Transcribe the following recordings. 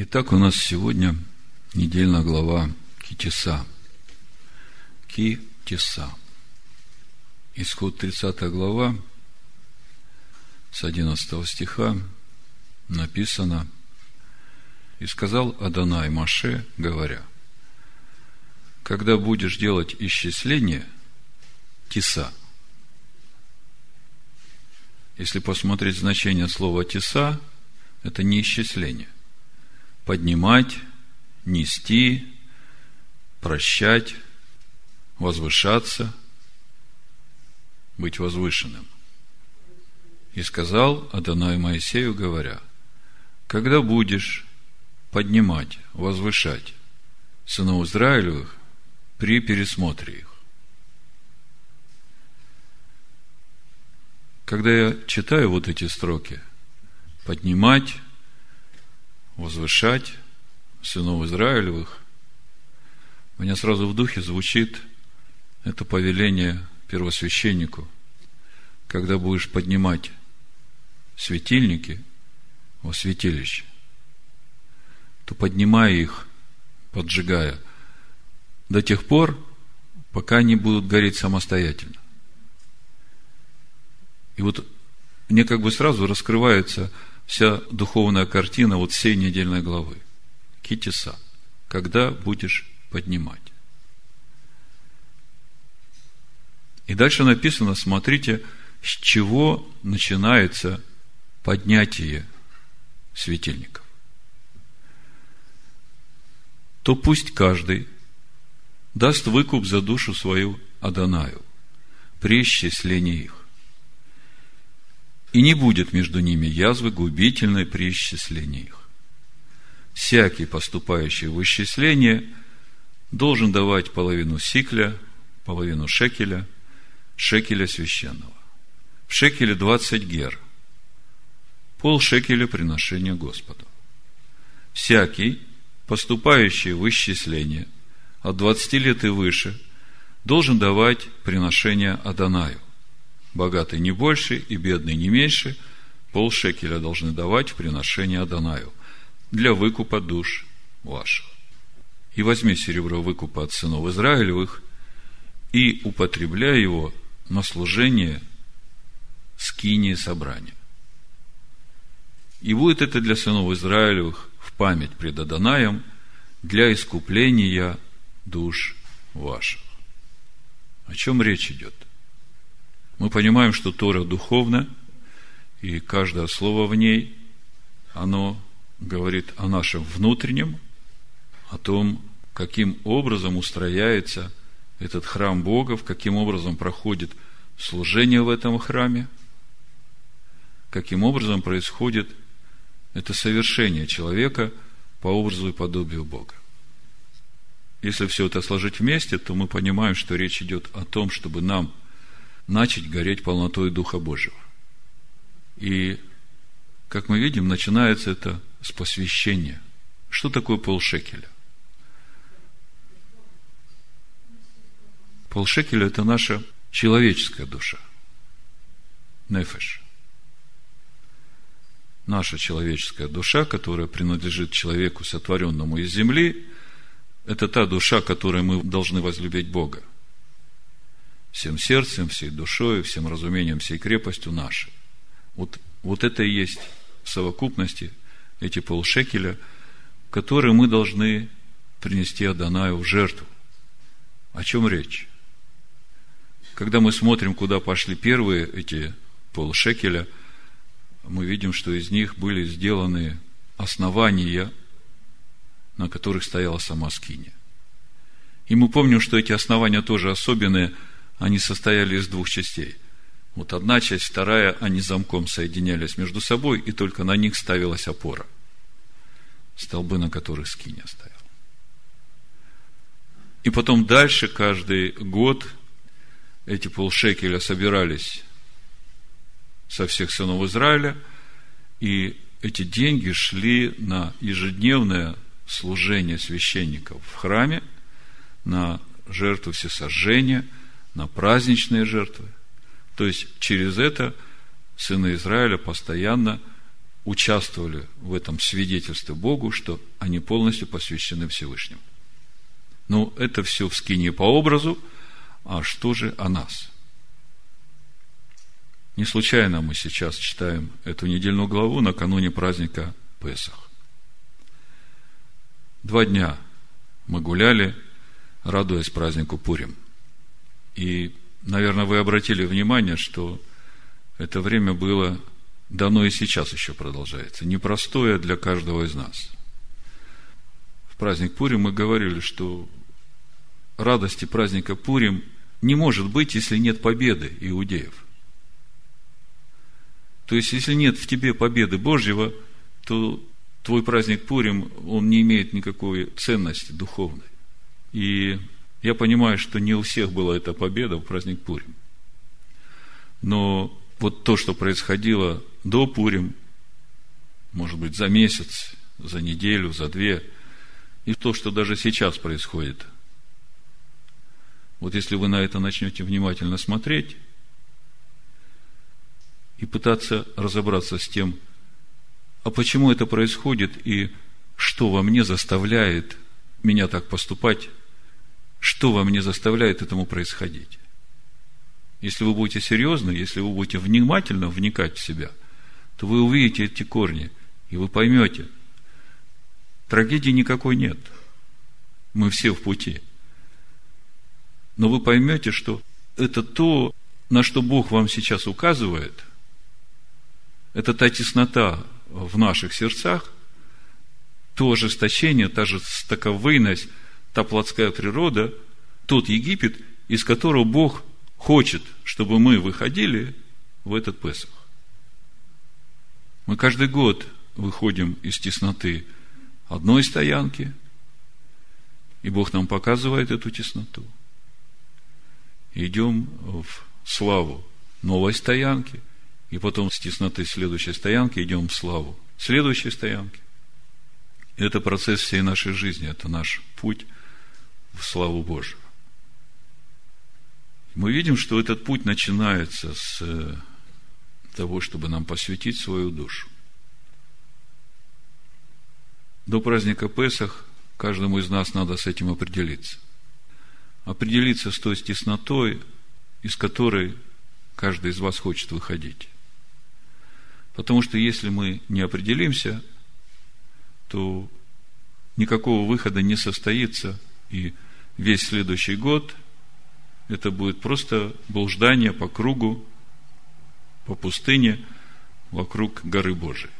Итак, у нас сегодня недельная глава Китиса. Китиса. Исход 30 глава, с 11 стиха написано «И сказал Адонай Маше, говоря, когда будешь делать исчисление, тиса». Если посмотреть значение слова «тиса», это не исчисление поднимать, нести, прощать, возвышаться, быть возвышенным. И сказал Адонай Моисею, говоря, когда будешь поднимать, возвышать сынов Израилевых при пересмотре их. Когда я читаю вот эти строки, поднимать, возвышать сынов Израилевых, у меня сразу в духе звучит это повеление первосвященнику, когда будешь поднимать светильники во святилище, то поднимай их, поджигая, до тех пор, пока они будут гореть самостоятельно. И вот мне как бы сразу раскрывается – вся духовная картина вот всей недельной главы. Китиса. Когда будешь поднимать. И дальше написано, смотрите, с чего начинается поднятие светильников. То пусть каждый даст выкуп за душу свою Адонаю при исчислении их и не будет между ними язвы губительной при исчислении их. Всякий, поступающий в исчисление, должен давать половину сикля, половину шекеля, шекеля священного. В шекеле 20 гер, пол шекеля приношения Господу. Всякий, поступающий в исчисление от 20 лет и выше, должен давать приношение Адонаю богатый не больше и бедный не меньше, полшекеля должны давать в приношение Адонаю для выкупа душ ваших. И возьми серебро выкупа от сынов Израилевых и употребляй его на служение скинии собрания. И будет это для сынов Израилевых в память пред Адонаем для искупления душ ваших. О чем речь идет? Мы понимаем, что Тора духовна, и каждое слово в ней, оно говорит о нашем внутреннем, о том, каким образом устрояется этот храм Бога, каким образом проходит служение в этом храме, каким образом происходит это совершение человека по образу и подобию Бога. Если все это сложить вместе, то мы понимаем, что речь идет о том, чтобы нам – начать гореть полнотой Духа Божьего. И, как мы видим, начинается это с посвящения. Что такое полшекеля? Полшекеля – это наша человеческая душа. Нефеш. Наша человеческая душа, которая принадлежит человеку, сотворенному из земли, это та душа, которой мы должны возлюбить Бога – всем сердцем, всей душой, всем разумением, всей крепостью нашей. Вот, вот это и есть в совокупности эти полшекеля, которые мы должны принести Адонаю в жертву. О чем речь? Когда мы смотрим, куда пошли первые эти полшекеля, мы видим, что из них были сделаны основания, на которых стояла сама скиния. И мы помним, что эти основания тоже особенные – они состояли из двух частей. Вот одна часть, вторая, они замком соединялись между собой, и только на них ставилась опора. Столбы, на которых скиня стоял. И потом дальше, каждый год, эти полшекеля собирались со всех сынов Израиля, и эти деньги шли на ежедневное служение священников в храме, на жертву всесожжения – на праздничные жертвы. То есть через это сыны Израиля постоянно участвовали в этом свидетельстве Богу, что они полностью посвящены Всевышнему. Но это все в скине по образу, а что же о нас? Не случайно мы сейчас читаем эту недельную главу накануне праздника Песах. Два дня мы гуляли, радуясь празднику Пурим. И, наверное, вы обратили внимание, что это время было дано и сейчас еще продолжается. Непростое для каждого из нас. В праздник Пурим мы говорили, что радости праздника Пурим не может быть, если нет победы иудеев. То есть, если нет в тебе победы Божьего, то твой праздник Пурим, он не имеет никакой ценности духовной. И я понимаю, что не у всех была эта победа в праздник Пурим. Но вот то, что происходило до Пурим, может быть, за месяц, за неделю, за две, и то, что даже сейчас происходит. Вот если вы на это начнете внимательно смотреть и пытаться разобраться с тем, а почему это происходит и что во мне заставляет меня так поступать, что во мне заставляет этому происходить. Если вы будете серьезны, если вы будете внимательно вникать в себя, то вы увидите эти корни, и вы поймете, трагедии никакой нет. Мы все в пути. Но вы поймете, что это то, на что Бог вам сейчас указывает, это та теснота в наших сердцах, то ожесточение, та же стаковыйность, та плотская природа, тот Египет, из которого Бог хочет, чтобы мы выходили в этот Песах. Мы каждый год выходим из тесноты одной стоянки, и Бог нам показывает эту тесноту. Идем в славу новой стоянки, и потом с тесноты следующей стоянки идем в славу следующей стоянки. Это процесс всей нашей жизни, это наш путь в славу Божию мы видим, что этот путь начинается с э, того, чтобы нам посвятить свою душу. До праздника Песах каждому из нас надо с этим определиться. Определиться с той теснотой, из которой каждый из вас хочет выходить. Потому что если мы не определимся, то никакого выхода не состоится, и весь следующий год – это будет просто блуждание по кругу, по пустыне, вокруг горы Божией.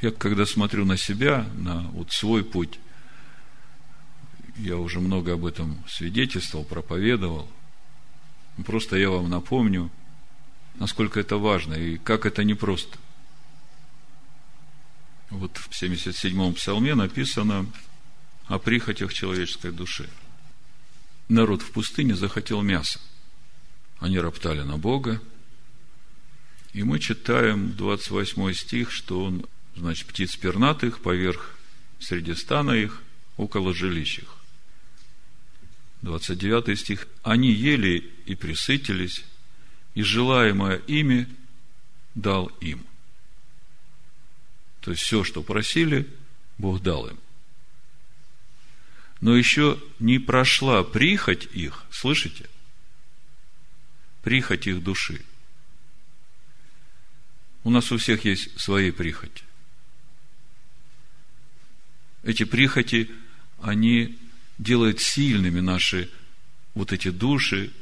Я когда смотрю на себя, на вот свой путь, я уже много об этом свидетельствовал, проповедовал. Просто я вам напомню, насколько это важно и как это непросто. Вот в 77-м псалме написано, о прихотях человеческой души. Народ в пустыне захотел мяса. Они роптали на Бога. И мы читаем 28 стих, что он, значит, птиц пернатых поверх среди стана их, около жилищ их. 29 стих. Они ели и присытились, и желаемое ими дал им. То есть все, что просили, Бог дал им но еще не прошла прихоть их, слышите? Прихоть их души. У нас у всех есть свои прихоти. Эти прихоти, они делают сильными наши вот эти души,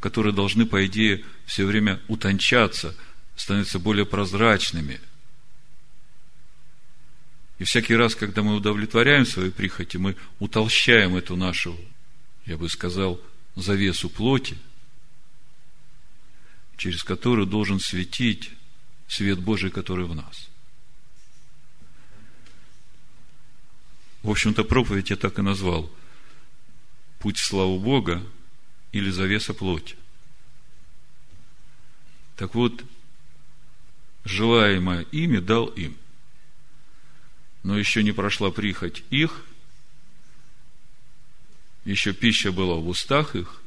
которые должны, по идее, все время утончаться, становиться более прозрачными – и всякий раз, когда мы удовлетворяем свои прихоти, мы утолщаем эту нашу, я бы сказал, завесу плоти, через которую должен светить свет Божий, который в нас. В общем-то, проповедь я так и назвал. Путь в славу Бога или завеса плоти. Так вот, желаемое имя дал им но еще не прошла прихоть их, еще пища была в устах их,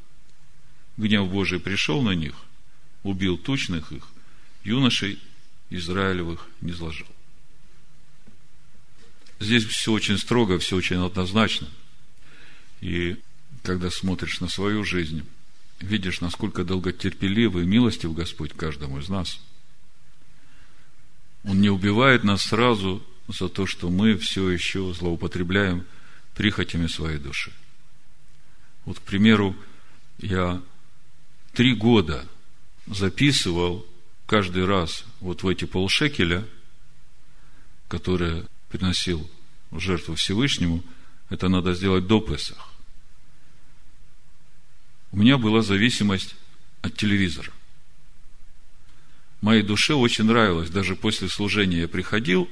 гнев Божий пришел на них, убил тучных их, юношей Израилевых не зложил. Здесь все очень строго, все очень однозначно. И когда смотришь на свою жизнь, видишь, насколько долготерпеливый и милостив Господь каждому из нас. Он не убивает нас сразу за то, что мы все еще злоупотребляем прихотями своей души. Вот, к примеру, я три года записывал каждый раз вот в эти полшекеля, которые приносил в жертву Всевышнему, это надо сделать до Песах. У меня была зависимость от телевизора. Моей душе очень нравилось, даже после служения я приходил,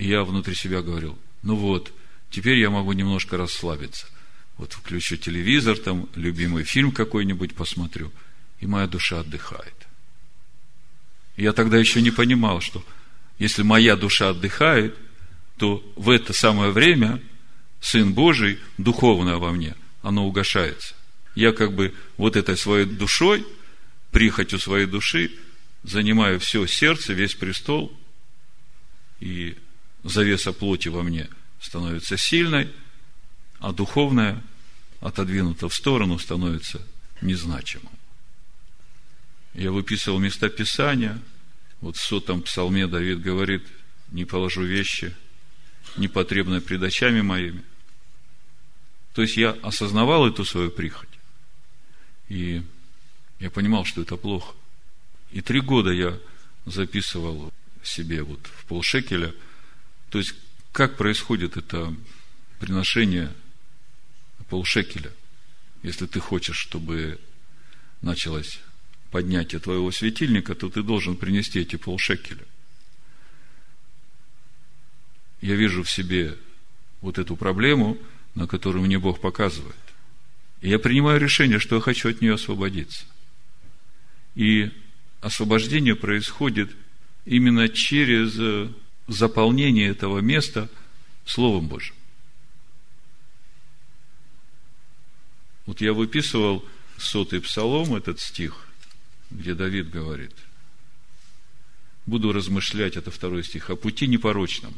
и я внутри себя говорил, ну вот, теперь я могу немножко расслабиться. Вот включу телевизор, там любимый фильм какой-нибудь посмотрю, и моя душа отдыхает. Я тогда еще не понимал, что если моя душа отдыхает, то в это самое время Сын Божий, духовное во мне, оно угошается. Я как бы вот этой своей душой, прихотью своей души, занимаю все сердце, весь престол, и завеса плоти во мне становится сильной, а духовная, отодвинута в сторону, становится незначимым. Я выписывал места Писания, вот в сотом псалме Давид говорит, не положу вещи, непотребные пред очами моими. То есть я осознавал эту свою прихоть. И я понимал, что это плохо. И три года я записывал себе вот в полшекеля, то есть как происходит это приношение полшекеля, если ты хочешь, чтобы началось поднятие твоего светильника, то ты должен принести эти полшекеля. Я вижу в себе вот эту проблему, на которую мне Бог показывает. И я принимаю решение, что я хочу от нее освободиться. И освобождение происходит именно через заполнение этого места Словом Божьим. Вот я выписывал сотый псалом, этот стих, где Давид говорит, буду размышлять, это второй стих, о пути непорочном.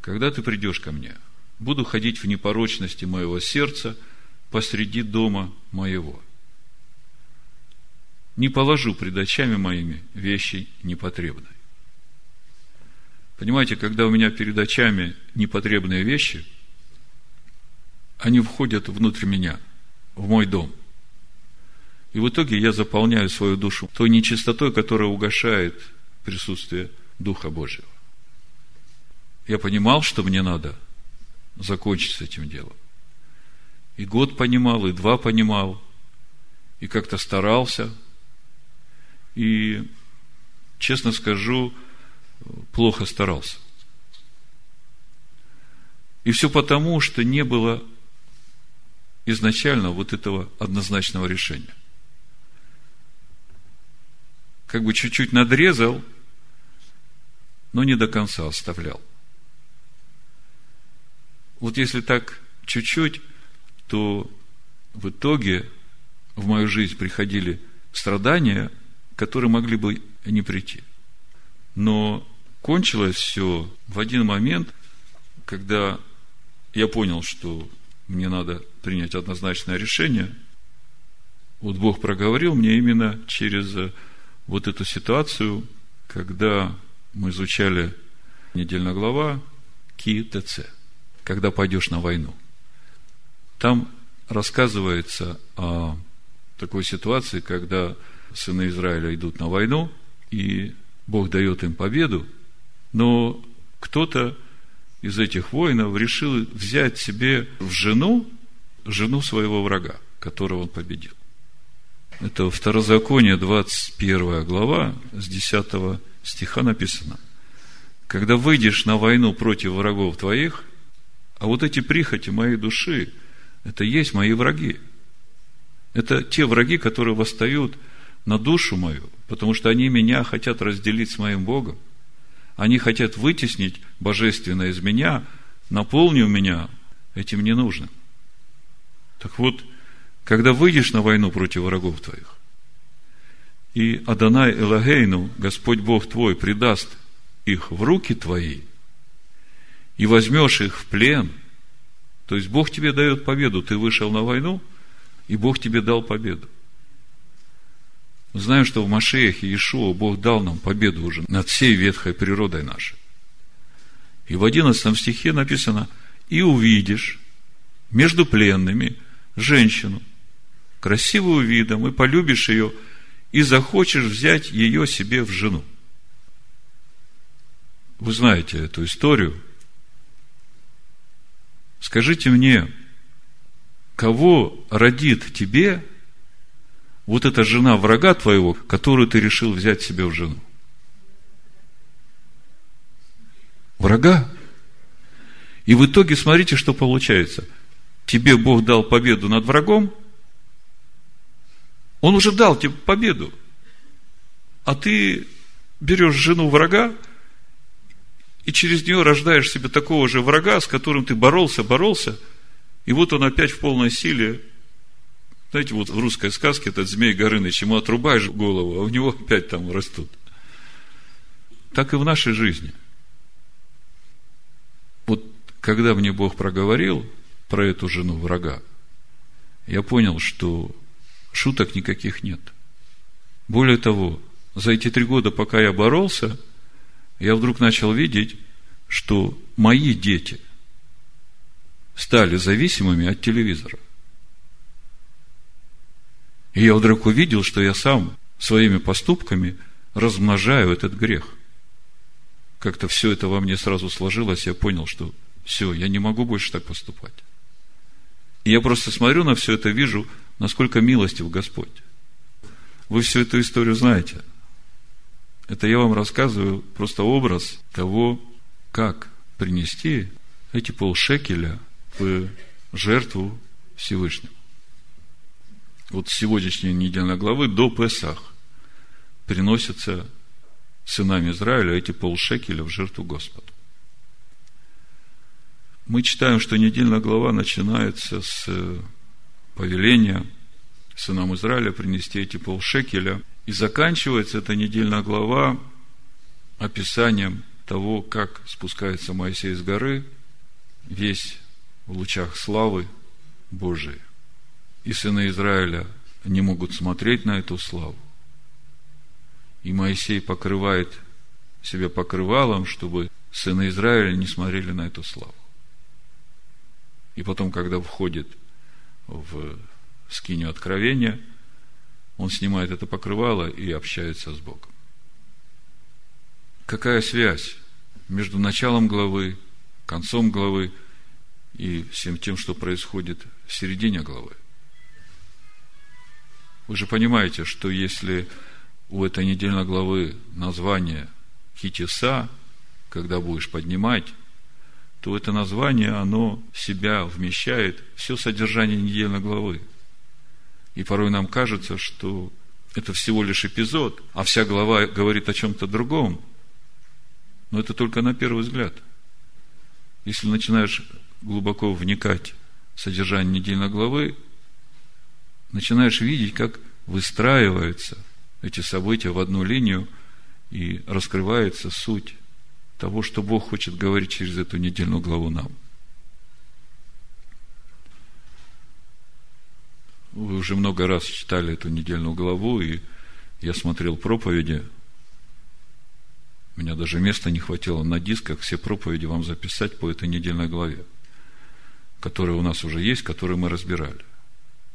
Когда ты придешь ко мне, буду ходить в непорочности моего сердца – посреди дома моего. Не положу пред очами моими вещи непотребной. Понимаете, когда у меня перед очами непотребные вещи, они входят внутрь меня, в мой дом. И в итоге я заполняю свою душу той нечистотой, которая угошает присутствие Духа Божьего. Я понимал, что мне надо закончить с этим делом. И год понимал, и два понимал, и как-то старался. И, честно скажу, плохо старался. И все потому, что не было изначально вот этого однозначного решения. Как бы чуть-чуть надрезал, но не до конца оставлял. Вот если так чуть-чуть, то в итоге в мою жизнь приходили страдания, которые могли бы не прийти. Но кончилось все в один момент, когда я понял, что мне надо принять однозначное решение. Вот Бог проговорил мне именно через вот эту ситуацию, когда мы изучали недельная глава Ки ТЦ, когда пойдешь на войну. Там рассказывается о такой ситуации, когда сыны Израиля идут на войну, и Бог дает им победу, но кто-то из этих воинов решил взять себе в жену жену своего врага, которого он победил. Это Второзаконие, 21 глава, с 10 стиха написано. Когда выйдешь на войну против врагов твоих, а вот эти прихоти моей души это есть мои враги. Это те враги, которые восстают на душу мою, потому что они меня хотят разделить с моим Богом. Они хотят вытеснить божественное из меня, наполнив меня этим ненужным. Так вот, когда выйдешь на войну против врагов твоих, и Адонай Элагейну, Господь Бог твой, предаст их в руки твои, и возьмешь их в плен, то есть Бог тебе дает победу, ты вышел на войну, и Бог тебе дал победу. Знаем, что в Машеях и Иешуа Бог дал нам победу уже над всей ветхой природой нашей. И в одиннадцатом стихе написано, и увидишь между пленными женщину, красивую видом, и полюбишь ее, и захочешь взять ее себе в жену. Вы знаете эту историю. Скажите мне, кого родит тебе вот эта жена врага твоего, которую ты решил взять себе в жену? Врага. И в итоге смотрите, что получается. Тебе Бог дал победу над врагом, Он уже дал тебе победу, а ты берешь жену врага, и через нее рождаешь себе такого же врага, с которым ты боролся, боролся, и вот он опять в полной силе. Знаете, вот в русской сказке этот змей Горыныч, ему отрубаешь голову, а у него опять там растут. Так и в нашей жизни. Вот когда мне Бог проговорил про эту жену врага, я понял, что шуток никаких нет. Более того, за эти три года, пока я боролся – я вдруг начал видеть, что мои дети стали зависимыми от телевизора. И я вдруг увидел, что я сам своими поступками размножаю этот грех. Как-то все это во мне сразу сложилось, я понял, что все, я не могу больше так поступать. И я просто смотрю на все это, вижу, насколько милостив Господь. Вы всю эту историю знаете – это я вам рассказываю просто образ того, как принести эти полшекеля в жертву Всевышнему. Вот с сегодняшней недельной главы до Песах приносятся сынами Израиля эти полшекеля в жертву Господу. Мы читаем, что недельная глава начинается с повеления сынам Израиля принести эти полшекеля – и заканчивается эта недельная глава описанием того, как спускается Моисей с горы, весь в лучах славы Божией. И сыны Израиля не могут смотреть на эту славу. И Моисей покрывает себя покрывалом, чтобы сыны Израиля не смотрели на эту славу. И потом, когда входит в скиню откровения – он снимает это покрывало и общается с Богом. Какая связь между началом главы, концом главы и всем тем, что происходит в середине главы? Вы же понимаете, что если у этой недельной главы название Китиса, когда будешь поднимать, то это название, оно в себя вмещает все содержание недельной главы. И порой нам кажется, что это всего лишь эпизод, а вся глава говорит о чем-то другом. Но это только на первый взгляд. Если начинаешь глубоко вникать в содержание недельной главы, начинаешь видеть, как выстраиваются эти события в одну линию и раскрывается суть того, что Бог хочет говорить через эту недельную главу нам. Вы уже много раз читали эту недельную главу, и я смотрел проповеди. У меня даже места не хватило на дисках все проповеди вам записать по этой недельной главе, которая у нас уже есть, которые мы разбирали.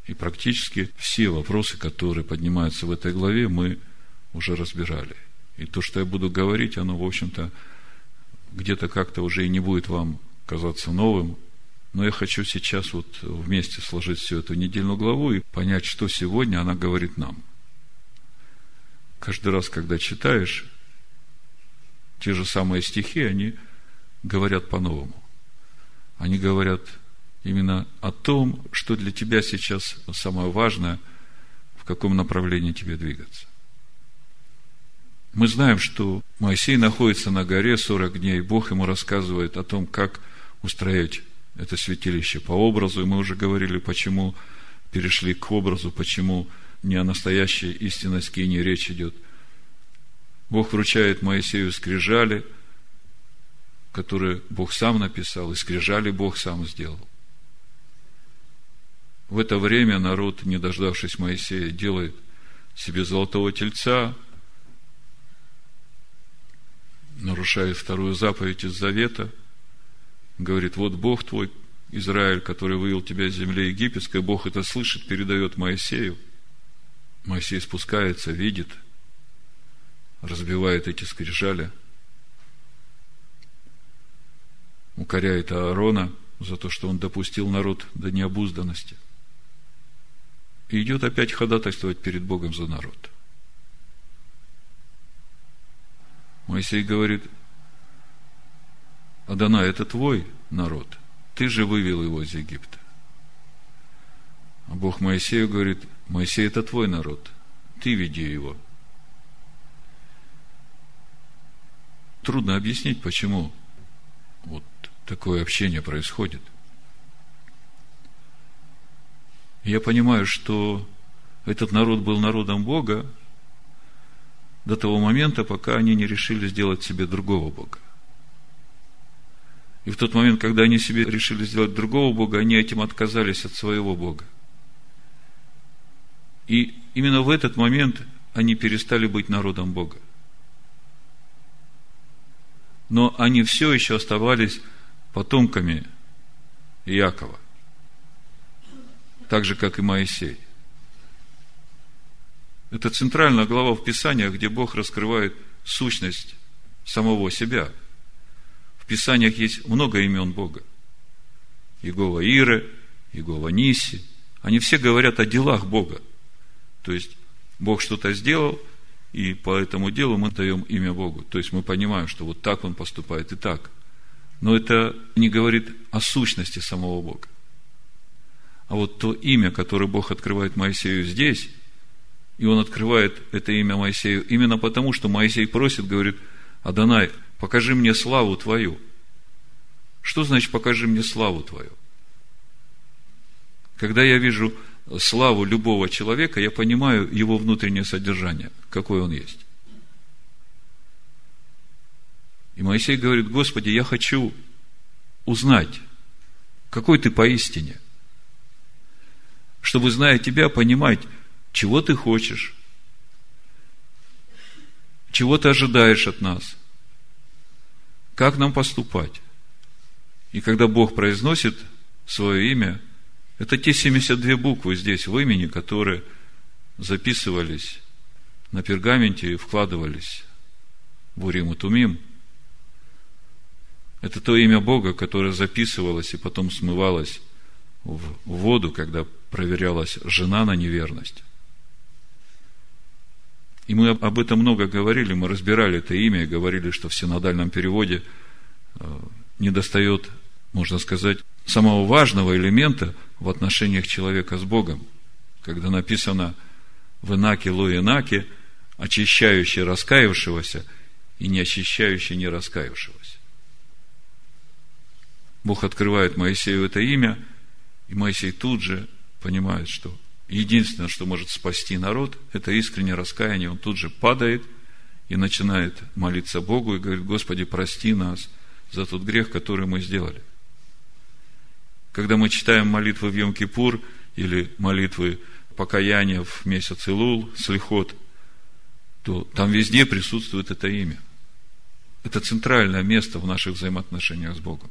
И практически все вопросы, которые поднимаются в этой главе, мы уже разбирали. И то, что я буду говорить, оно, в общем-то, где-то как-то уже и не будет вам казаться новым, но я хочу сейчас вот вместе сложить всю эту недельную главу и понять, что сегодня она говорит нам. Каждый раз, когда читаешь, те же самые стихи, они говорят по-новому. Они говорят именно о том, что для тебя сейчас самое важное, в каком направлении тебе двигаться. Мы знаем, что Моисей находится на горе 40 дней, Бог ему рассказывает о том, как устроить это святилище по образу, и мы уже говорили, почему перешли к образу, почему не о настоящей истинной скине речь идет. Бог вручает Моисею скрижали, которые Бог сам написал, и скрижали Бог сам сделал. В это время народ, не дождавшись Моисея, делает себе золотого тельца, нарушает вторую заповедь из завета, говорит, вот Бог твой, Израиль, который вывел тебя из земли египетской, Бог это слышит, передает Моисею. Моисей спускается, видит, разбивает эти скрижали, укоряет Аарона за то, что он допустил народ до необузданности – и идет опять ходатайствовать перед Богом за народ. Моисей говорит, Адана, это твой народ, ты же вывел его из Египта. А Бог Моисею говорит, Моисей, это твой народ, ты веди его. Трудно объяснить, почему вот такое общение происходит – я понимаю, что этот народ был народом Бога до того момента, пока они не решили сделать себе другого Бога. И в тот момент, когда они себе решили сделать другого Бога, они этим отказались от своего Бога. И именно в этот момент они перестали быть народом Бога. Но они все еще оставались потомками Иакова так же, как и Моисей. Это центральная глава в Писаниях, где Бог раскрывает сущность самого себя. В Писаниях есть много имен Бога. Иегова Ире, Иегова Ниси. Они все говорят о делах Бога. То есть, Бог что-то сделал, и по этому делу мы даем имя Богу. То есть, мы понимаем, что вот так Он поступает и так. Но это не говорит о сущности самого Бога. А вот то имя, которое Бог открывает Моисею здесь, и он открывает это имя Моисею именно потому, что Моисей просит, говорит, Адонай, покажи мне славу Твою. Что значит покажи мне славу Твою? Когда я вижу славу любого человека, я понимаю его внутреннее содержание, какой он есть. И Моисей говорит, Господи, я хочу узнать, какой ты поистине – чтобы, зная тебя, понимать, чего ты хочешь, чего ты ожидаешь от нас, как нам поступать. И когда Бог произносит свое имя, это те 72 буквы здесь в имени, которые записывались на пергаменте и вкладывались в Урим и Тумим. Это то имя Бога, которое записывалось и потом смывалось в воду, когда проверялась жена на неверность. И мы об этом много говорили, мы разбирали это имя и говорили, что в синодальном переводе э, не достает, можно сказать, самого важного элемента в отношениях человека с Богом. Когда написано в Инаке, Лу очищающий раскаявшегося и не очищающий не раскаявшегося. Бог открывает Моисею это имя, и Моисей тут же понимает, что единственное, что может спасти народ, это искреннее раскаяние. Он тут же падает и начинает молиться Богу и говорит, Господи, прости нас за тот грех, который мы сделали. Когда мы читаем молитвы в Йом-Кипур или молитвы покаяния в месяц Илул, Слихот, то там везде присутствует это имя. Это центральное место в наших взаимоотношениях с Богом.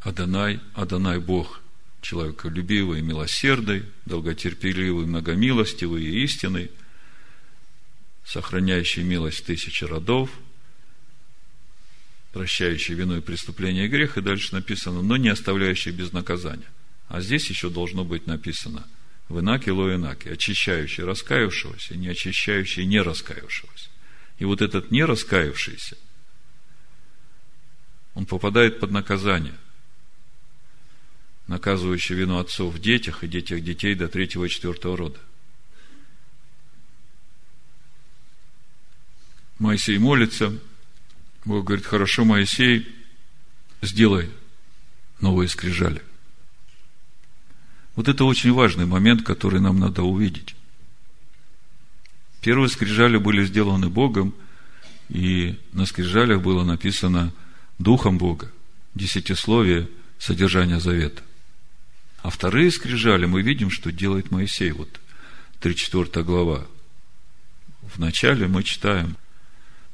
Адонай, Адонай Бог, человеколюбивый, милосердный, долготерпеливый, многомилостивый и истинный, сохраняющий милость тысячи родов, прощающий вину и преступление и грех, и дальше написано, но не оставляющий без наказания. А здесь еще должно быть написано в Инаке Ло Инаке, очищающий раскаявшегося, не очищающий не раскаявшегося. И вот этот не раскаявшийся, он попадает под наказание наказывающий вину отцов в детях и детях детей до третьего и четвертого рода. Моисей молится, Бог говорит, хорошо, Моисей, сделай новые скрижали. Вот это очень важный момент, который нам надо увидеть. Первые скрижали были сделаны Богом, и на скрижалях было написано Духом Бога, десятисловие содержания завета. А вторые скрижали мы видим, что делает Моисей. Вот 3-4 глава. Вначале мы читаем,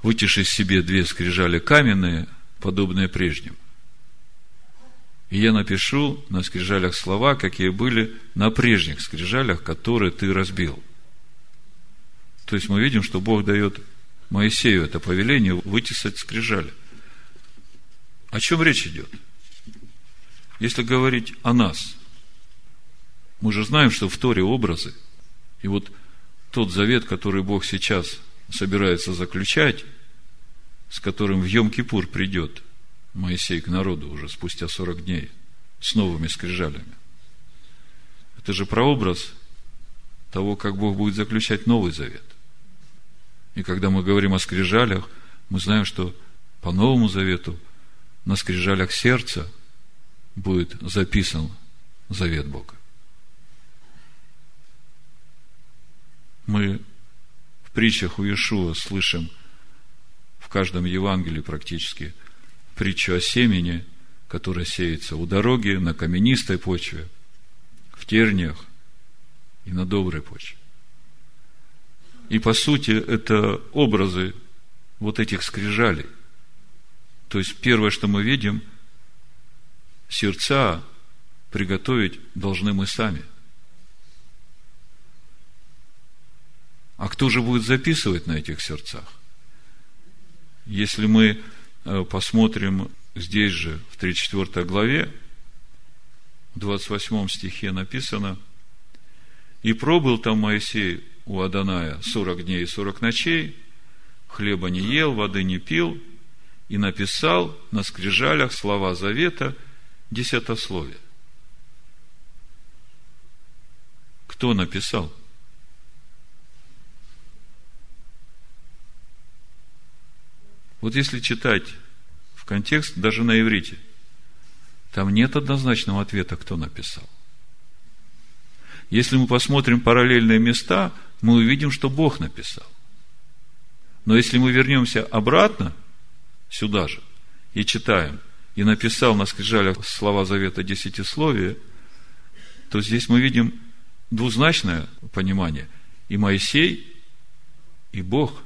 вытиши себе две скрижали каменные, подобные прежним. И я напишу на скрижалях слова, какие были на прежних скрижалях, которые ты разбил. То есть мы видим, что Бог дает Моисею это повеление вытесать скрижали. О чем речь идет? Если говорить о нас, мы же знаем, что в Торе образы, и вот тот завет, который Бог сейчас собирается заключать, с которым в Йом-Кипур придет Моисей к народу уже спустя 40 дней с новыми скрижалями. Это же прообраз того, как Бог будет заключать Новый Завет. И когда мы говорим о скрижалях, мы знаем, что по Новому Завету на скрижалях сердца будет записан завет Бога. Мы в притчах у Иешуа слышим в каждом Евангелии практически притчу о семени, которая сеется у дороги, на каменистой почве, в терниях и на доброй почве. И по сути это образы вот этих скрижалей. То есть первое, что мы видим, сердца приготовить должны мы сами. А кто же будет записывать на этих сердцах? Если мы э, посмотрим здесь же, в 34 главе, в 28 стихе написано, «И пробыл там Моисей у Аданая 40 дней и 40 ночей, хлеба не ел, воды не пил, и написал на скрижалях слова завета десятословия. Кто написал? Вот если читать в контекст, даже на иврите, там нет однозначного ответа, кто написал. Если мы посмотрим параллельные места – мы увидим, что Бог написал. Но если мы вернемся обратно, сюда же, и читаем, и написал на скрижалях слова завета десятисловия, то здесь мы видим двузначное понимание. И Моисей, и Бог.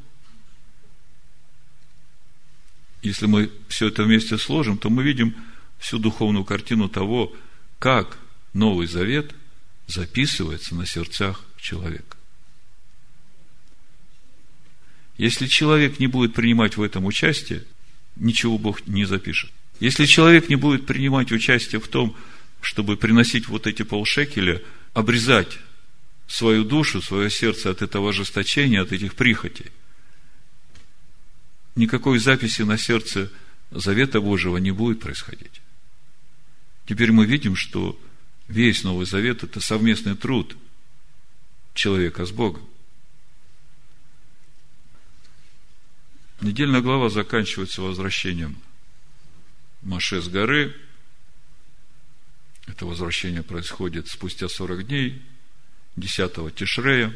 Если мы все это вместе сложим, то мы видим всю духовную картину того, как Новый Завет записывается на сердцах человека. Если человек не будет принимать в этом участие, ничего Бог не запишет. Если человек не будет принимать участие в том, чтобы приносить вот эти полшекеля, обрезать свою душу, свое сердце от этого ожесточения, от этих прихотей, никакой записи на сердце Завета Божьего не будет происходить. Теперь мы видим, что весь Новый Завет – это совместный труд человека с Богом. Недельная глава заканчивается возвращением Маше с горы. Это возвращение происходит спустя 40 дней, 10 Тишрея.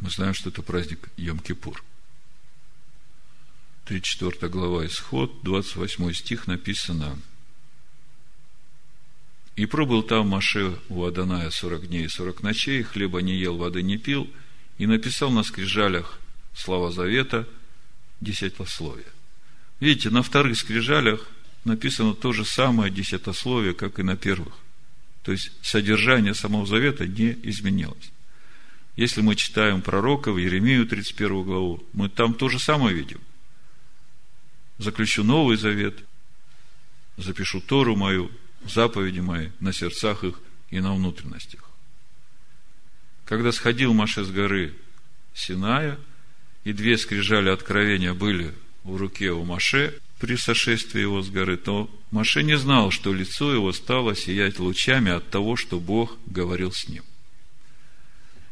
Мы знаем, что это праздник Йом-Кипур. 34 глава Исход, 28 стих написано «И пробыл там Маше у Аданая 40 дней и 40 ночей, хлеба не ел, воды не пил, и написал на скрижалях слова завета, десятословие. Видите, на вторых скрижалях написано то же самое десятословие, как и на первых. То есть, содержание самого завета не изменилось. Если мы читаем пророков, Еремию 31 главу, мы там то же самое видим. Заключу новый завет, запишу Тору мою, заповеди мои на сердцах их и на внутренностях. Когда сходил Маше с горы Синая – и две скрижали откровения были в руке у Маше при сошествии его с горы, то Маше не знал, что лицо его стало сиять лучами от того, что Бог говорил с ним.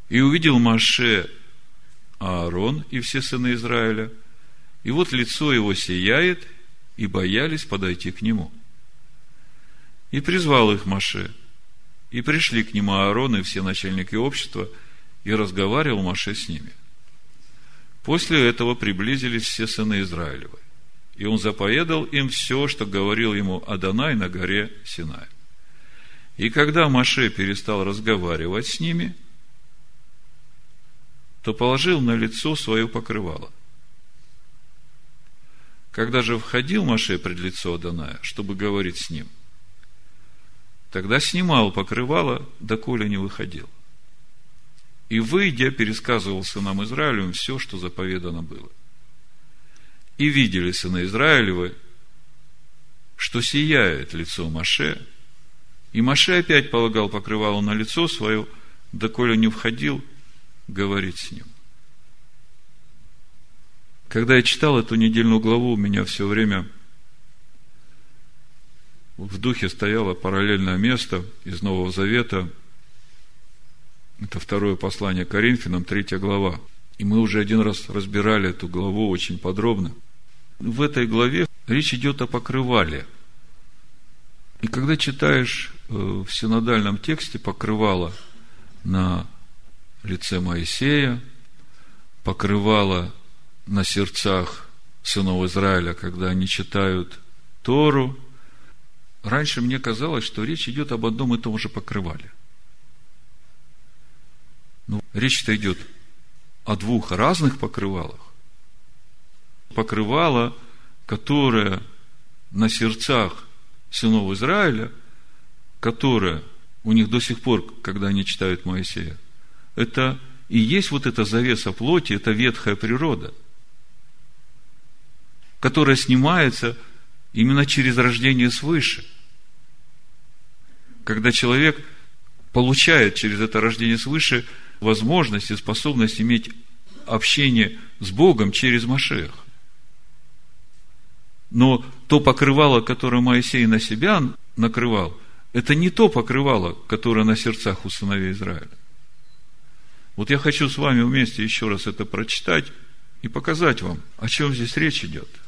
И увидел Маше Аарон и все сыны Израиля, и вот лицо его сияет, и боялись подойти к нему. И призвал их Маше. И пришли к нему Аарон и все начальники общества, и разговаривал Маше с ними. После этого приблизились все сыны Израилевы. И он заповедал им все, что говорил ему Адонай на горе Синай. И когда Маше перестал разговаривать с ними, то положил на лицо свое покрывало. Когда же входил Маше пред лицо Адоная, чтобы говорить с ним, тогда снимал покрывало, доколе не выходил. И, выйдя, пересказывал сынам Израилевым все, что заповедано было. И видели сыны Израилевы, что сияет лицо Маше, и Маше опять полагал покрывало на лицо свое, доколе не входил говорить с ним. Когда я читал эту недельную главу, у меня все время в духе стояло параллельное место из Нового Завета. Это второе послание Коринфянам, третья глава. И мы уже один раз разбирали эту главу очень подробно. В этой главе речь идет о покрывале. И когда читаешь э, в синодальном тексте покрывало на лице Моисея, покрывало на сердцах сынов Израиля, когда они читают Тору. Раньше мне казалось, что речь идет об одном и том же покрывале. Ну, речь-то идет о двух разных покрывалах. Покрывало, которое на сердцах сынов Израиля, которое у них до сих пор, когда они читают Моисея, это и есть вот эта завеса плоти, это ветхая природа – которая снимается именно через рождение свыше. Когда человек получает через это рождение свыше возможность и способность иметь общение с Богом через Машех. Но то покрывало, которое Моисей на себя накрывал, это не то покрывало, которое на сердцах у сыновей Израиля. Вот я хочу с вами вместе еще раз это прочитать и показать вам, о чем здесь речь идет –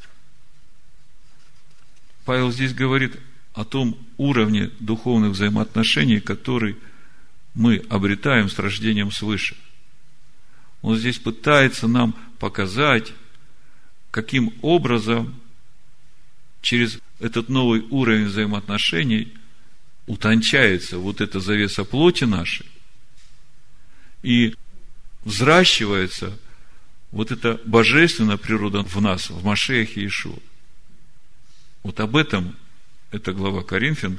Павел здесь говорит о том уровне духовных взаимоотношений, который мы обретаем с рождением свыше. Он здесь пытается нам показать, каким образом через этот новый уровень взаимоотношений утончается вот эта завеса плоти нашей и взращивается вот эта божественная природа в нас, в Машехе Иешуа. Вот об этом эта глава Коринфян.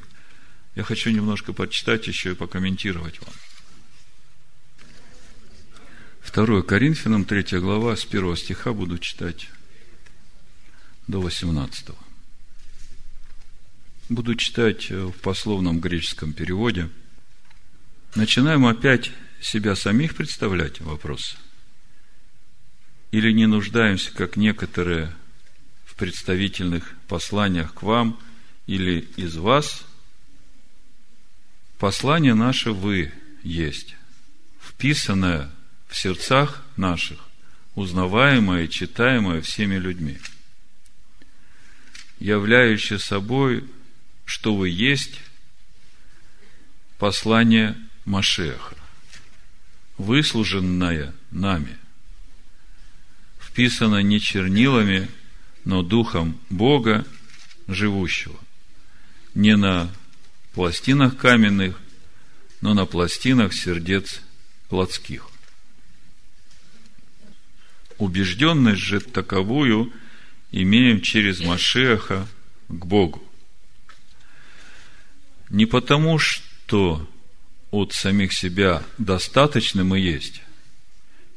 Я хочу немножко почитать еще и покомментировать вам. Второе Коринфянам, третья глава, с первого стиха буду читать до 18. Буду читать в пословном греческом переводе. Начинаем опять себя самих представлять вопрос. Или не нуждаемся, как некоторые представительных посланиях к вам или из вас, послание наше вы есть, вписанное в сердцах наших, узнаваемое читаемое всеми людьми, являющее собой, что вы есть, послание Машеха, выслуженное нами, вписано не чернилами, но Духом Бога живущего. Не на пластинах каменных, но на пластинах сердец плотских. Убежденность же таковую имеем через Машеха к Богу. Не потому, что от самих себя достаточно мы есть,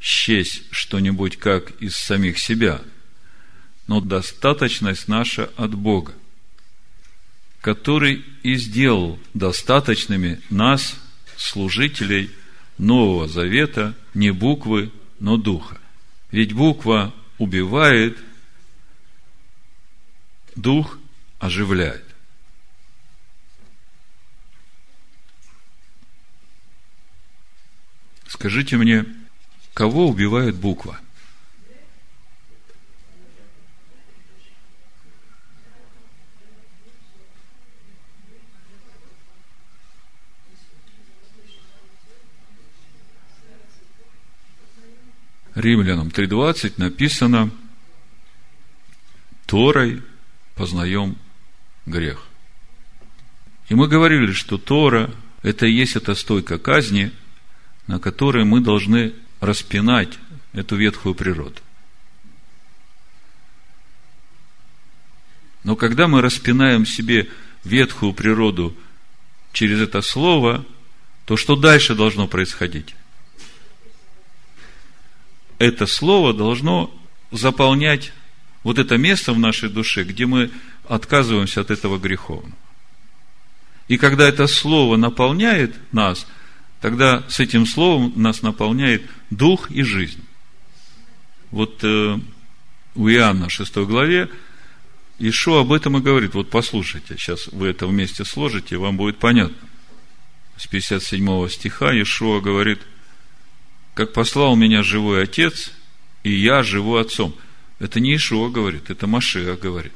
счесть что-нибудь как из самих себя – но достаточность наша от Бога, который и сделал достаточными нас, служителей Нового Завета, не буквы, но духа. Ведь буква убивает, дух оживляет. Скажите мне, кого убивает буква? Римлянам 3.20 написано «Торой познаем грех». И мы говорили, что Тора – это и есть эта стойка казни – на которой мы должны распинать эту ветхую природу. Но когда мы распинаем себе ветхую природу через это слово, то что дальше должно происходить? Это слово должно заполнять вот это место в нашей душе, где мы отказываемся от этого греховного. И когда это слово наполняет нас, тогда с этим словом нас наполняет дух и жизнь. Вот э, у Иоанна 6 главе Ишо об этом и говорит. Вот послушайте, сейчас вы это вместе сложите, вам будет понятно. С 57 стиха Ишуа говорит, как послал меня живой отец, и я живу отцом. Это не Ишуа говорит, это Машех говорит.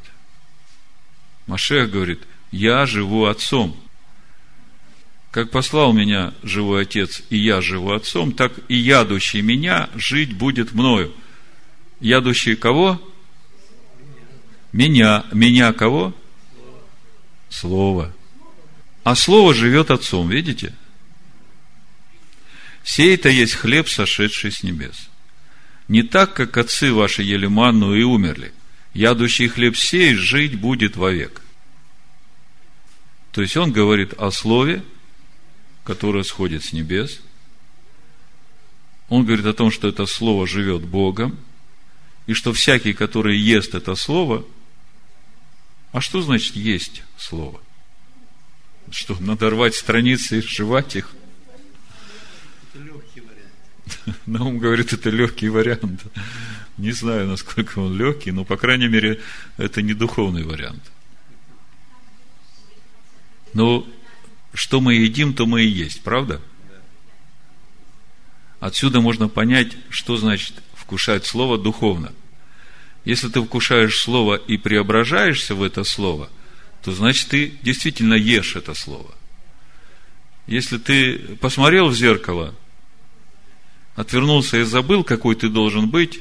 Машех говорит, я живу отцом. Как послал меня живой отец, и я живу отцом, так и ядущий меня жить будет мною. Ядущий кого? Меня. Меня кого? Слово. А Слово живет Отцом, видите? Сей это есть хлеб, сошедший с небес. Не так, как отцы ваши ели манну и умерли. Ядущий хлеб сей жить будет вовек. То есть он говорит о Слове, которое сходит с небес. Он говорит о том, что это Слово живет Богом, и что всякий, который ест это Слово – а что значит есть слово? Что, надо рвать страницы и сживать их? Это легкий вариант. Наум говорит, это легкий вариант. Не знаю, насколько он легкий, но, по крайней мере, это не духовный вариант. Но что мы едим, то мы и есть, правда? Отсюда можно понять, что значит вкушать слово духовно – если ты вкушаешь слово и преображаешься в это слово, то значит ты действительно ешь это слово. Если ты посмотрел в зеркало, отвернулся и забыл, какой ты должен быть,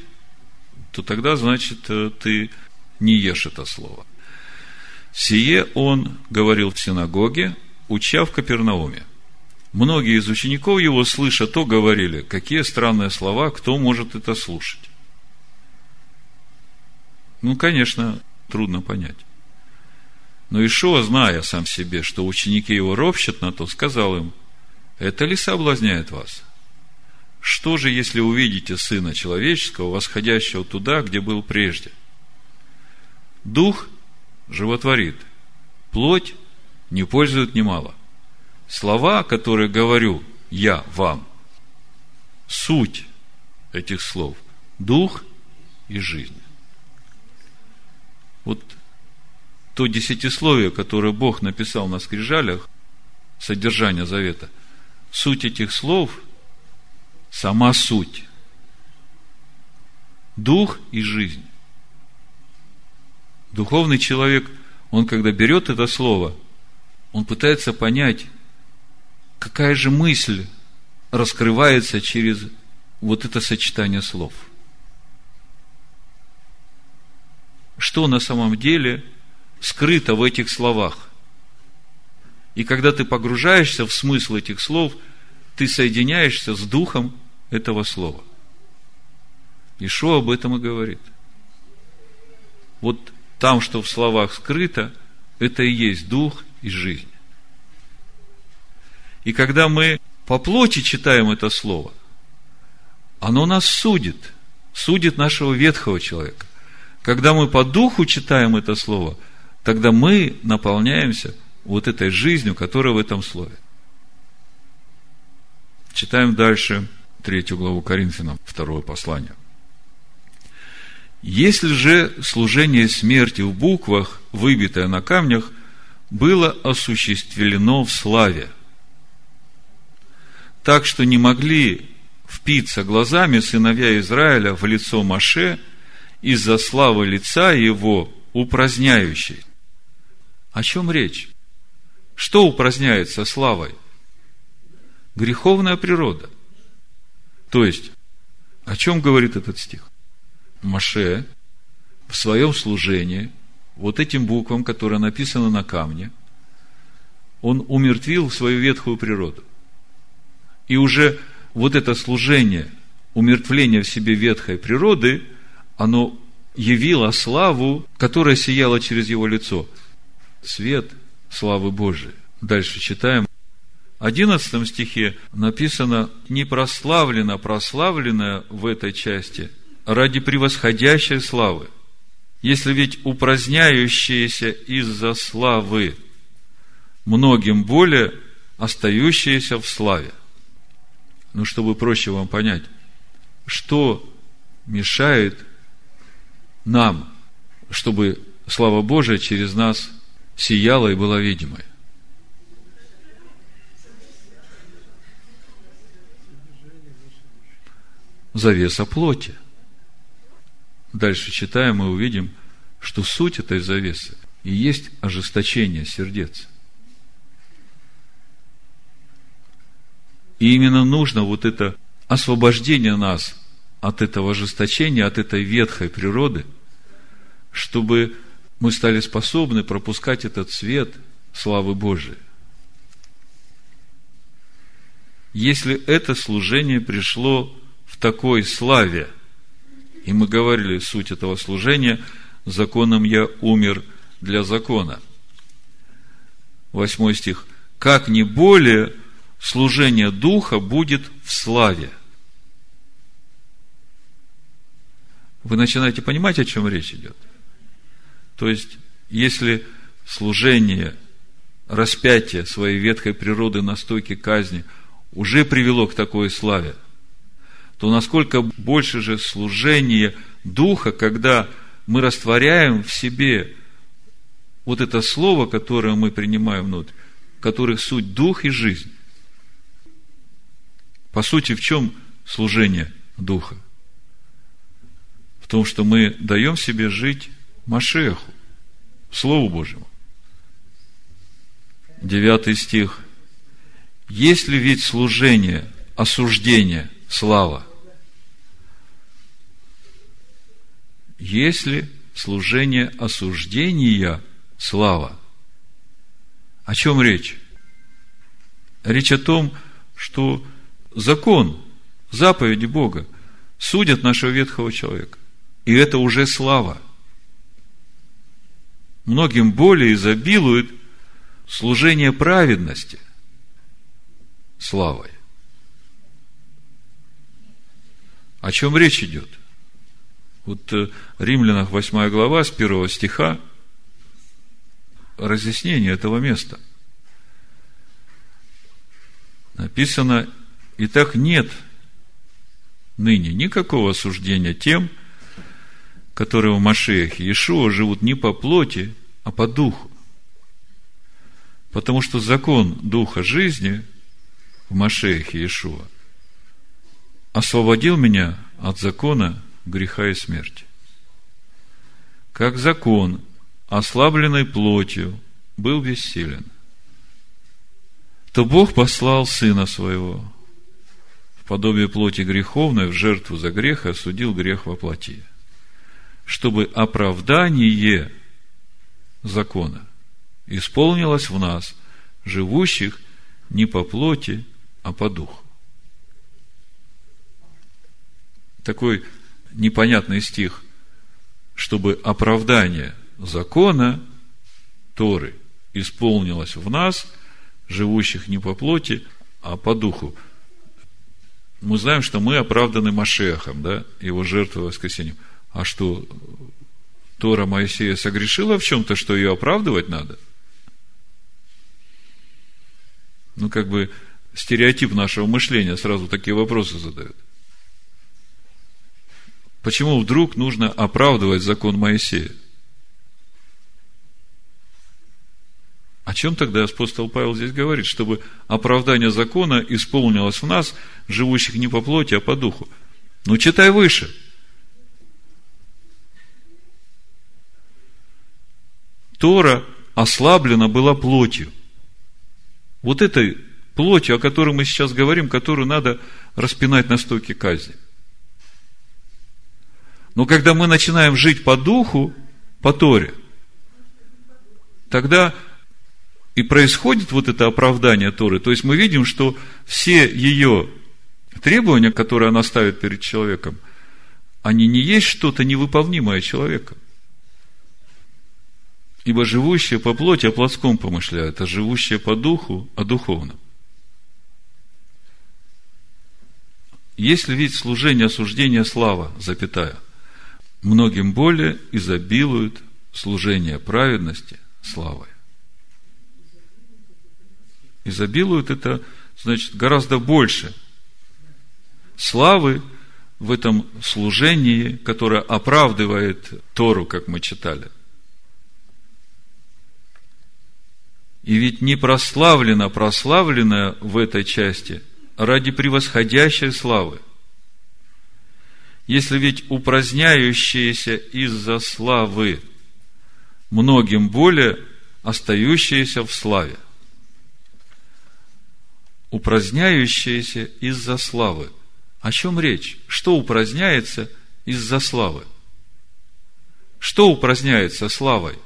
то тогда, значит, э, ты не ешь это слово. Сие он говорил в синагоге, уча в Капернауме. Многие из учеников его, слыша то, говорили, какие странные слова, кто может это слушать. Ну, конечно, трудно понять. Но Ишуа, зная сам себе, что ученики его ропщат на то, сказал им, это ли соблазняет вас? Что же, если увидите Сына Человеческого, восходящего туда, где был прежде? Дух животворит, плоть не пользует немало. Слова, которые говорю я вам, суть этих слов – дух и жизнь. Вот то десятисловие, которое Бог написал на скрижалях, содержание завета, суть этих слов – сама суть. Дух и жизнь. Духовный человек, он когда берет это слово, он пытается понять, какая же мысль раскрывается через вот это сочетание слов – что на самом деле скрыто в этих словах. И когда ты погружаешься в смысл этих слов, ты соединяешься с духом этого слова. Ишо об этом и говорит. Вот там, что в словах скрыто, это и есть дух и жизнь. И когда мы по плоти читаем это слово, оно нас судит, судит нашего ветхого человека. Когда мы по духу читаем это слово, тогда мы наполняемся вот этой жизнью, которая в этом слове. Читаем дальше третью главу Коринфянам, второе послание. Если же служение смерти в буквах, выбитое на камнях, было осуществлено в славе, так что не могли впиться глазами сыновья Израиля в лицо Маше – из-за славы лица его упраздняющей. О чем речь? Что упраздняется славой? Греховная природа. То есть, О чем говорит этот стих? Маше в своем служении, вот этим буквам, которые написаны на камне, он умертвил свою ветхую природу. И уже вот это служение, умертвление в себе ветхой природы, оно явило славу, которая сияла через его лицо. Свет славы Божией. Дальше читаем. В 11 стихе написано не прославлено, прославленное в этой части ради превосходящей славы. Если ведь упраздняющиеся из-за славы многим более остающиеся в славе. Ну, чтобы проще вам понять, что мешает нам, чтобы слава Божия через нас сияла и была видимой. Завеса плоти. Дальше читаем и увидим, что суть этой завесы и есть ожесточение сердец – И именно нужно вот это освобождение нас от этого ожесточения, от этой ветхой природы, чтобы мы стали способны пропускать этот свет славы Божией. Если это служение пришло в такой славе, и мы говорили суть этого служения, законом я умер для закона. Восьмой стих. Как не более служение Духа будет в славе. Вы начинаете понимать, о чем речь идет? То есть, если служение, распятие своей ветхой природы на стойке казни уже привело к такой славе, то насколько больше же служение Духа, когда мы растворяем в себе вот это слово, которое мы принимаем внутрь, которых суть Дух и жизнь. По сути, в чем служение Духа? В том, что мы даем себе жить Машеху, Слову Божьему. Девятый стих. Если ведь служение, осуждение, слава, если служение осуждения, слава, о чем речь? Речь о том, что закон, заповеди Бога судят нашего ветхого человека. И это уже слава. Многим более изобилует служение праведности славой. О чем речь идет? Вот э, Римлянах 8 глава с 1 стиха разъяснение этого места. Написано, Итак, нет ныне никакого осуждения тем, которые в Машеях Иешуа живут не по плоти, а по духу. Потому что закон духа жизни в Машеях Иешуа освободил меня от закона греха и смерти. Как закон, ослабленный плотью, был бессилен, то Бог послал Сына Своего – подобие плоти греховной в жертву за грех и осудил грех во плоти, чтобы оправдание закона исполнилось в нас, живущих не по плоти, а по духу. Такой непонятный стих, чтобы оправдание закона Торы исполнилось в нас, живущих не по плоти, а по духу – мы знаем, что мы оправданы Машехом, да, его жертвой воскресением. А что, Тора Моисея согрешила в чем-то, что ее оправдывать надо? Ну, как бы стереотип нашего мышления сразу такие вопросы задает. Почему вдруг нужно оправдывать закон Моисея? О чем тогда апостол Павел здесь говорит? Чтобы оправдание закона исполнилось в нас, живущих не по плоти, а по духу. Ну, читай выше. Тора ослаблена была плотью. Вот этой плотью, о которой мы сейчас говорим, которую надо распинать на стойке казни. Но когда мы начинаем жить по духу, по Торе, тогда и происходит вот это оправдание Торы. То есть мы видим, что все ее требования, которые она ставит перед человеком, они не есть что-то невыполнимое человеком. Ибо живущие по плоти о плотском помышляют, а живущие по духу о духовном. Если ведь служение осуждения слава, запятая, многим более изобилует служение праведности славой. Изобилует это, значит, гораздо больше славы в этом служении, которое оправдывает Тору, как мы читали. И ведь не прославлено прославленное в этой части ради превосходящей славы. Если ведь упраздняющиеся из-за славы многим более остающиеся в славе. Упраздняющиеся из-за славы. О чем речь? Что упраздняется из-за славы? Что упраздняется славой?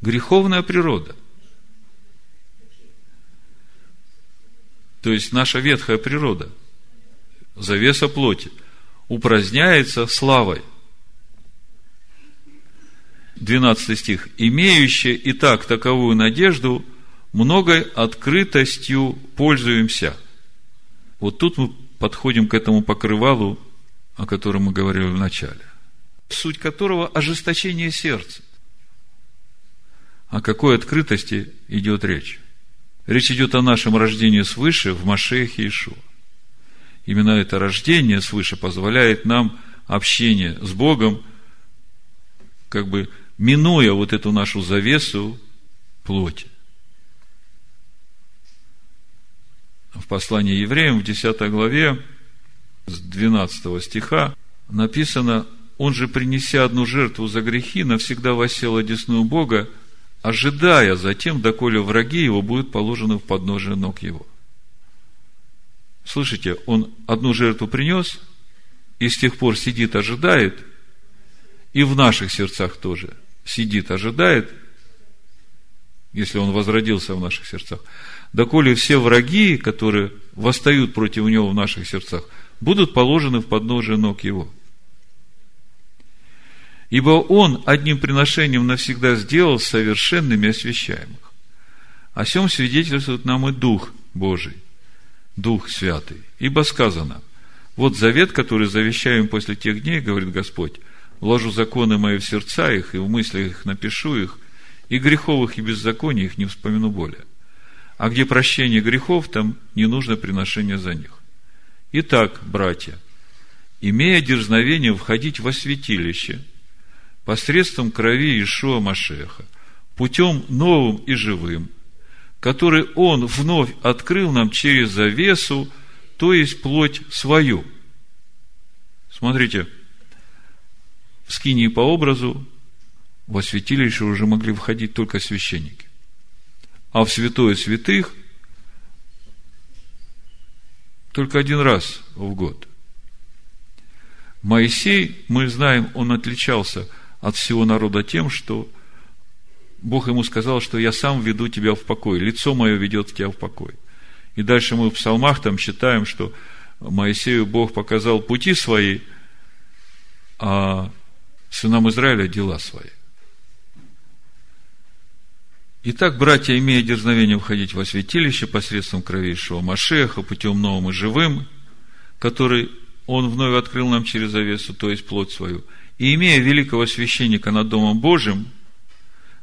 Греховная природа. то есть наша ветхая природа, завеса плоти, упраздняется славой. 12 стих. «Имеющие и так таковую надежду, многой открытостью пользуемся». Вот тут мы подходим к этому покрывалу, о котором мы говорили в начале. Суть которого – ожесточение сердца. О какой открытости идет речь? Речь идет о нашем рождении свыше в Машехе Иешуа. Именно это рождение свыше позволяет нам общение с Богом, как бы минуя вот эту нашу завесу плоти. В послании евреям в 10 главе с 12 стиха написано, «Он же, принеся одну жертву за грехи, навсегда восел одесную Бога, ожидая затем, доколе враги его будут положены в подножие ног его. Слышите, он одну жертву принес, и с тех пор сидит, ожидает, и в наших сердцах тоже сидит, ожидает, если он возродился в наших сердцах, доколе все враги, которые восстают против него в наших сердцах, будут положены в подножие ног его – Ибо Он одним приношением навсегда сделал совершенными освящаемых. О сем свидетельствует нам и Дух Божий, Дух Святый. Ибо сказано, вот завет, который завещаем после тех дней, говорит Господь, вложу законы мои в сердца их, и в мыслях их напишу их, и греховых и беззаконий их не вспомину более. А где прощение грехов, там не нужно приношение за них. Итак, братья, имея дерзновение входить во святилище – посредством крови Ишуа Машеха, путем новым и живым, который Он вновь открыл нам через завесу, то есть плоть свою. Смотрите, в скинии по образу во святилище уже могли входить только священники. А в святое святых только один раз в год. Моисей, мы знаем, он отличался – от всего народа тем, что Бог ему сказал, что я сам веду тебя в покой, лицо мое ведет тебя в покой. И дальше мы в псалмах там читаем, что Моисею Бог показал пути свои, а сынам Израиля дела свои. Итак, братья, имея дерзновение входить во святилище посредством кровейшего Машеха, путем новым и живым, который Он вновь открыл нам через завесу, то есть плоть свою – и имея великого священника над Домом Божьим,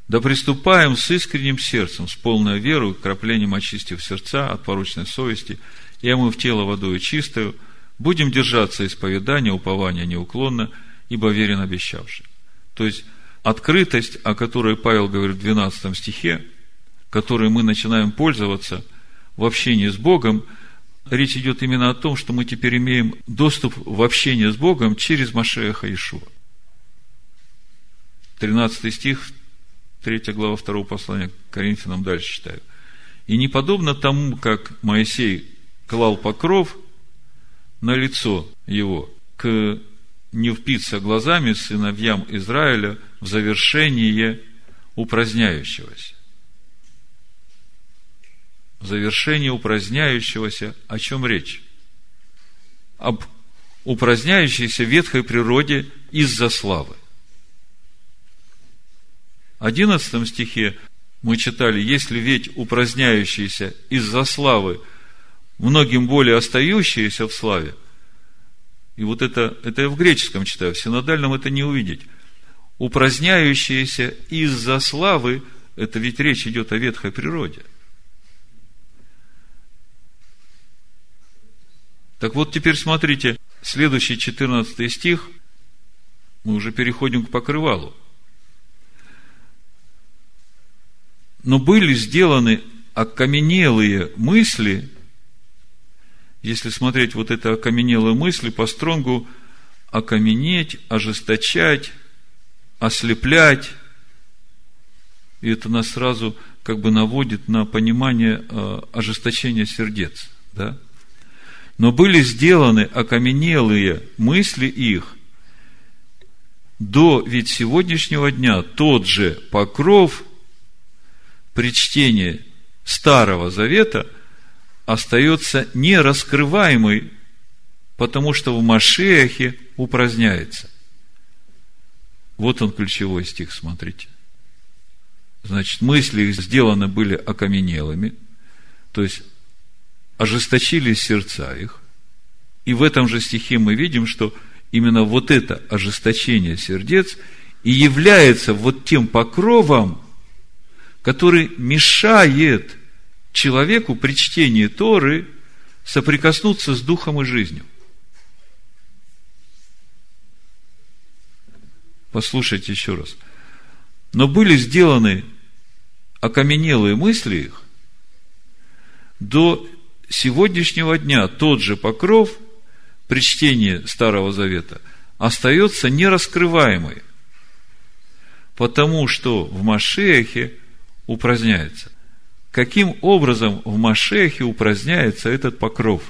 да приступаем с искренним сердцем, с полной верой, краплением очистив сердца от порочной совести, и омыв тело водой чистою, будем держаться исповедания, упования неуклонно, ибо верен обещавший. То есть, открытость, о которой Павел говорит в 12 стихе, которой мы начинаем пользоваться в общении с Богом, речь идет именно о том, что мы теперь имеем доступ в общение с Богом через Машеха Ишуа. 13 стих, 3 глава 2 послания к Коринфянам дальше читаю. И не подобно тому, как Моисей клал покров на лицо его к не впиться глазами сыновьям Израиля в завершение упраздняющегося. Завершение упраздняющегося, о чем речь? Об упраздняющейся ветхой природе из-за славы. В 11 стихе мы читали, если ведь упраздняющиеся из-за славы, многим более остающиеся в славе, и вот это, это я в греческом читаю, в синодальном это не увидеть. Упраздняющиеся из-за славы, это ведь речь идет о ветхой природе. Так вот, теперь смотрите, следующий 14 стих, мы уже переходим к покрывалу. Но были сделаны окаменелые мысли, если смотреть вот это окаменелые мысли, по стронгу окаменеть, ожесточать, ослеплять. И это нас сразу как бы наводит на понимание э, ожесточения сердец. Да? Но были сделаны окаменелые мысли их, до ведь сегодняшнего дня тот же покров при чтении Старого Завета остается нераскрываемый, потому что в Машехе упраздняется. Вот он ключевой стих, смотрите. Значит, мысли их сделаны были окаменелыми, то есть ожесточились сердца их. И в этом же стихе мы видим, что именно вот это ожесточение сердец и является вот тем покровом, который мешает человеку при чтении Торы соприкоснуться с духом и жизнью. Послушайте еще раз. Но были сделаны окаменелые мысли их до сегодняшнего дня тот же покров при чтении Старого Завета остается нераскрываемый, потому что в Машехе – упраздняется. Каким образом в Машехе упраздняется этот покров?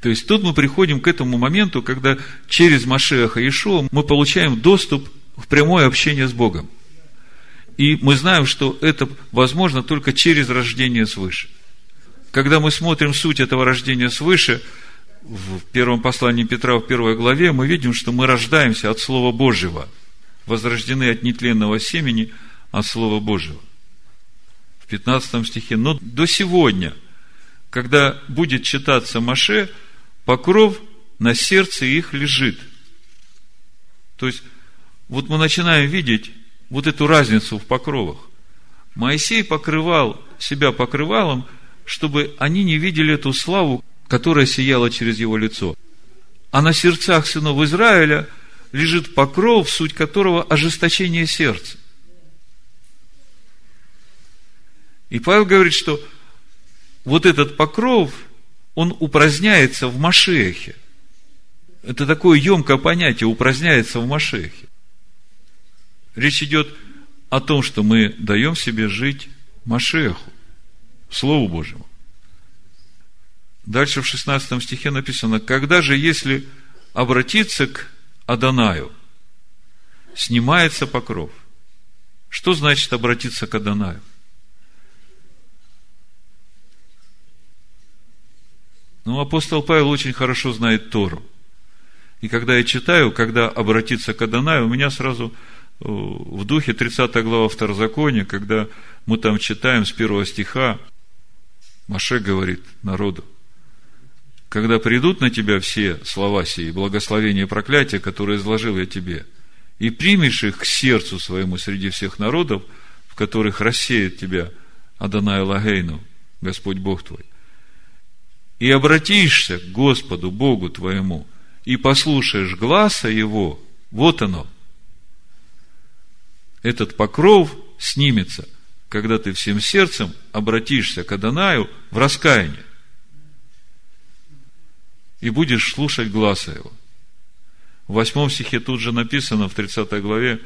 То есть тут мы приходим к этому моменту, когда через Машеха Ишуа мы получаем доступ в прямое общение с Богом. И мы знаем, что это возможно только через рождение свыше. Когда мы смотрим суть этого рождения свыше – в первом послании Петра, в первой главе, мы видим, что мы рождаемся от Слова Божьего, возрождены от нетленного семени от Слова Божьего. В 15 стихе. Но до сегодня, когда будет читаться Маше, покров на сердце их лежит. То есть, вот мы начинаем видеть вот эту разницу в покровах. Моисей покрывал себя покрывалом, чтобы они не видели эту славу, которая сияла через его лицо. А на сердцах сынов Израиля лежит покров, суть которого ожесточение сердца. И Павел говорит, что вот этот покров, он упраздняется в Машехе. Это такое емкое понятие, упраздняется в Машехе. Речь идет о том, что мы даем себе жить Машеху, Слову Божьему. Дальше в 16 стихе написано, когда же, если обратиться к Адонаю, снимается покров. Что значит обратиться к Адонаю? Ну, апостол Павел очень хорошо знает Тору. И когда я читаю, когда обратиться к Адонаю, у меня сразу э, в духе 30 глава Второзакония, когда мы там читаем с первого стиха, Маше говорит народу, когда придут на тебя все слова сии, благословения и проклятия, которые изложил я тебе, и примешь их к сердцу своему среди всех народов, в которых рассеет тебя Адонай Лагейну, Господь Бог твой, и обратишься к Господу Богу твоему, и послушаешь гласа Его, вот оно. Этот покров снимется, когда ты всем сердцем обратишься к Адонаю в раскаяние и будешь слушать глаза его. В восьмом стихе тут же написано, в 30 главе,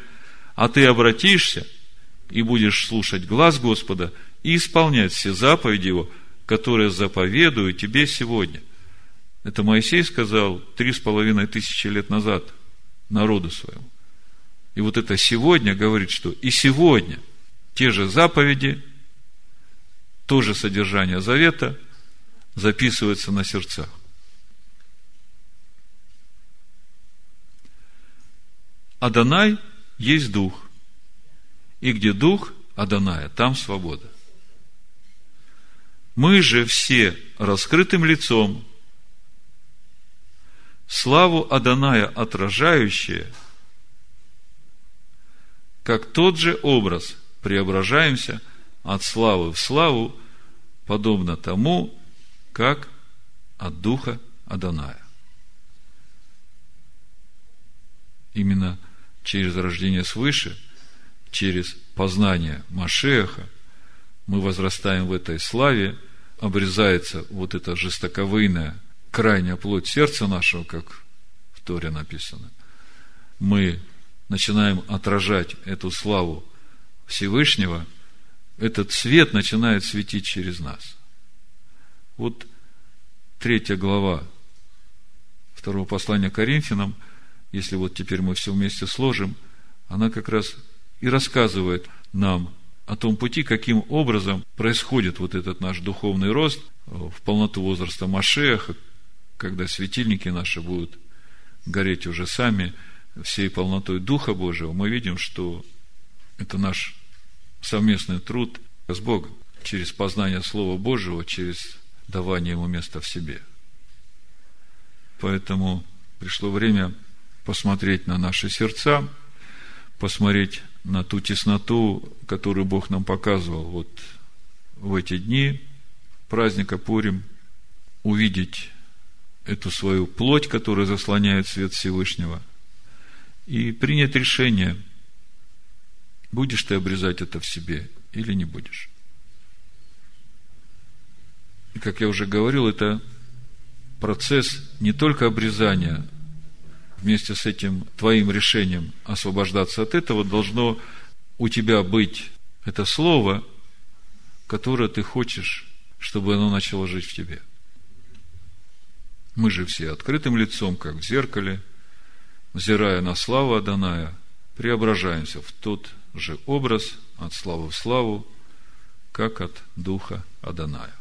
а ты обратишься и будешь слушать глаз Господа и исполнять все заповеди Его, которые заповедую тебе сегодня. Это Моисей сказал три с половиной тысячи лет назад народу своему. И вот это сегодня говорит, что и сегодня те же заповеди, то же содержание завета записывается на сердцах. Адонай есть дух. И где дух Аданая, там свобода. Мы же все раскрытым лицом, славу Аданая отражающие, как тот же образ преображаемся от славы в славу, подобно тому, как от духа Аданая. Именно через рождение свыше, через познание Машеха, мы возрастаем в этой славе, обрезается вот эта жестоковыйная, крайняя плоть сердца нашего, как в Торе написано. Мы начинаем отражать эту славу Всевышнего, этот свет начинает светить через нас. Вот третья глава второго послания Коринфянам – если вот теперь мы все вместе сложим, она как раз и рассказывает нам о том пути, каким образом происходит вот этот наш духовный рост в полноту возраста Машеха, когда светильники наши будут гореть уже сами всей полнотой Духа Божьего, мы видим, что это наш совместный труд с Богом через познание Слова Божьего, через давание Ему места в себе. Поэтому пришло время посмотреть на наши сердца, посмотреть на ту тесноту, которую Бог нам показывал вот в эти дни праздника Пурим, увидеть эту свою плоть, которая заслоняет свет Всевышнего, и принять решение, будешь ты обрезать это в себе или не будешь. И, как я уже говорил, это процесс не только обрезания вместе с этим твоим решением освобождаться от этого, должно у тебя быть это слово, которое ты хочешь, чтобы оно начало жить в тебе. Мы же все открытым лицом, как в зеркале, взирая на славу Аданая, преображаемся в тот же образ от славы в славу, как от духа Аданая.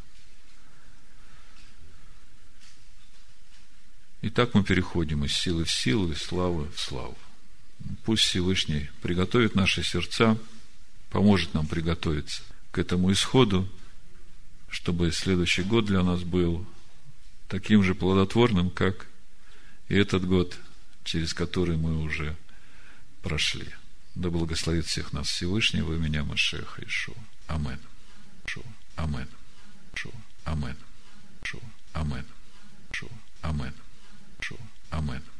И так мы переходим из силы в силу, из славы в славу. Пусть Всевышний приготовит наши сердца, поможет нам приготовиться к этому исходу, чтобы следующий год для нас был таким же плодотворным, как и этот год, через который мы уже прошли. Да благословит всех нас Всевышний вы меня, Машеха Ишуа. Амен. Шуа. Амен. Шуа. Амен. Шуа. Амен. Шуа. Амен. Шуа. Амен. Amen.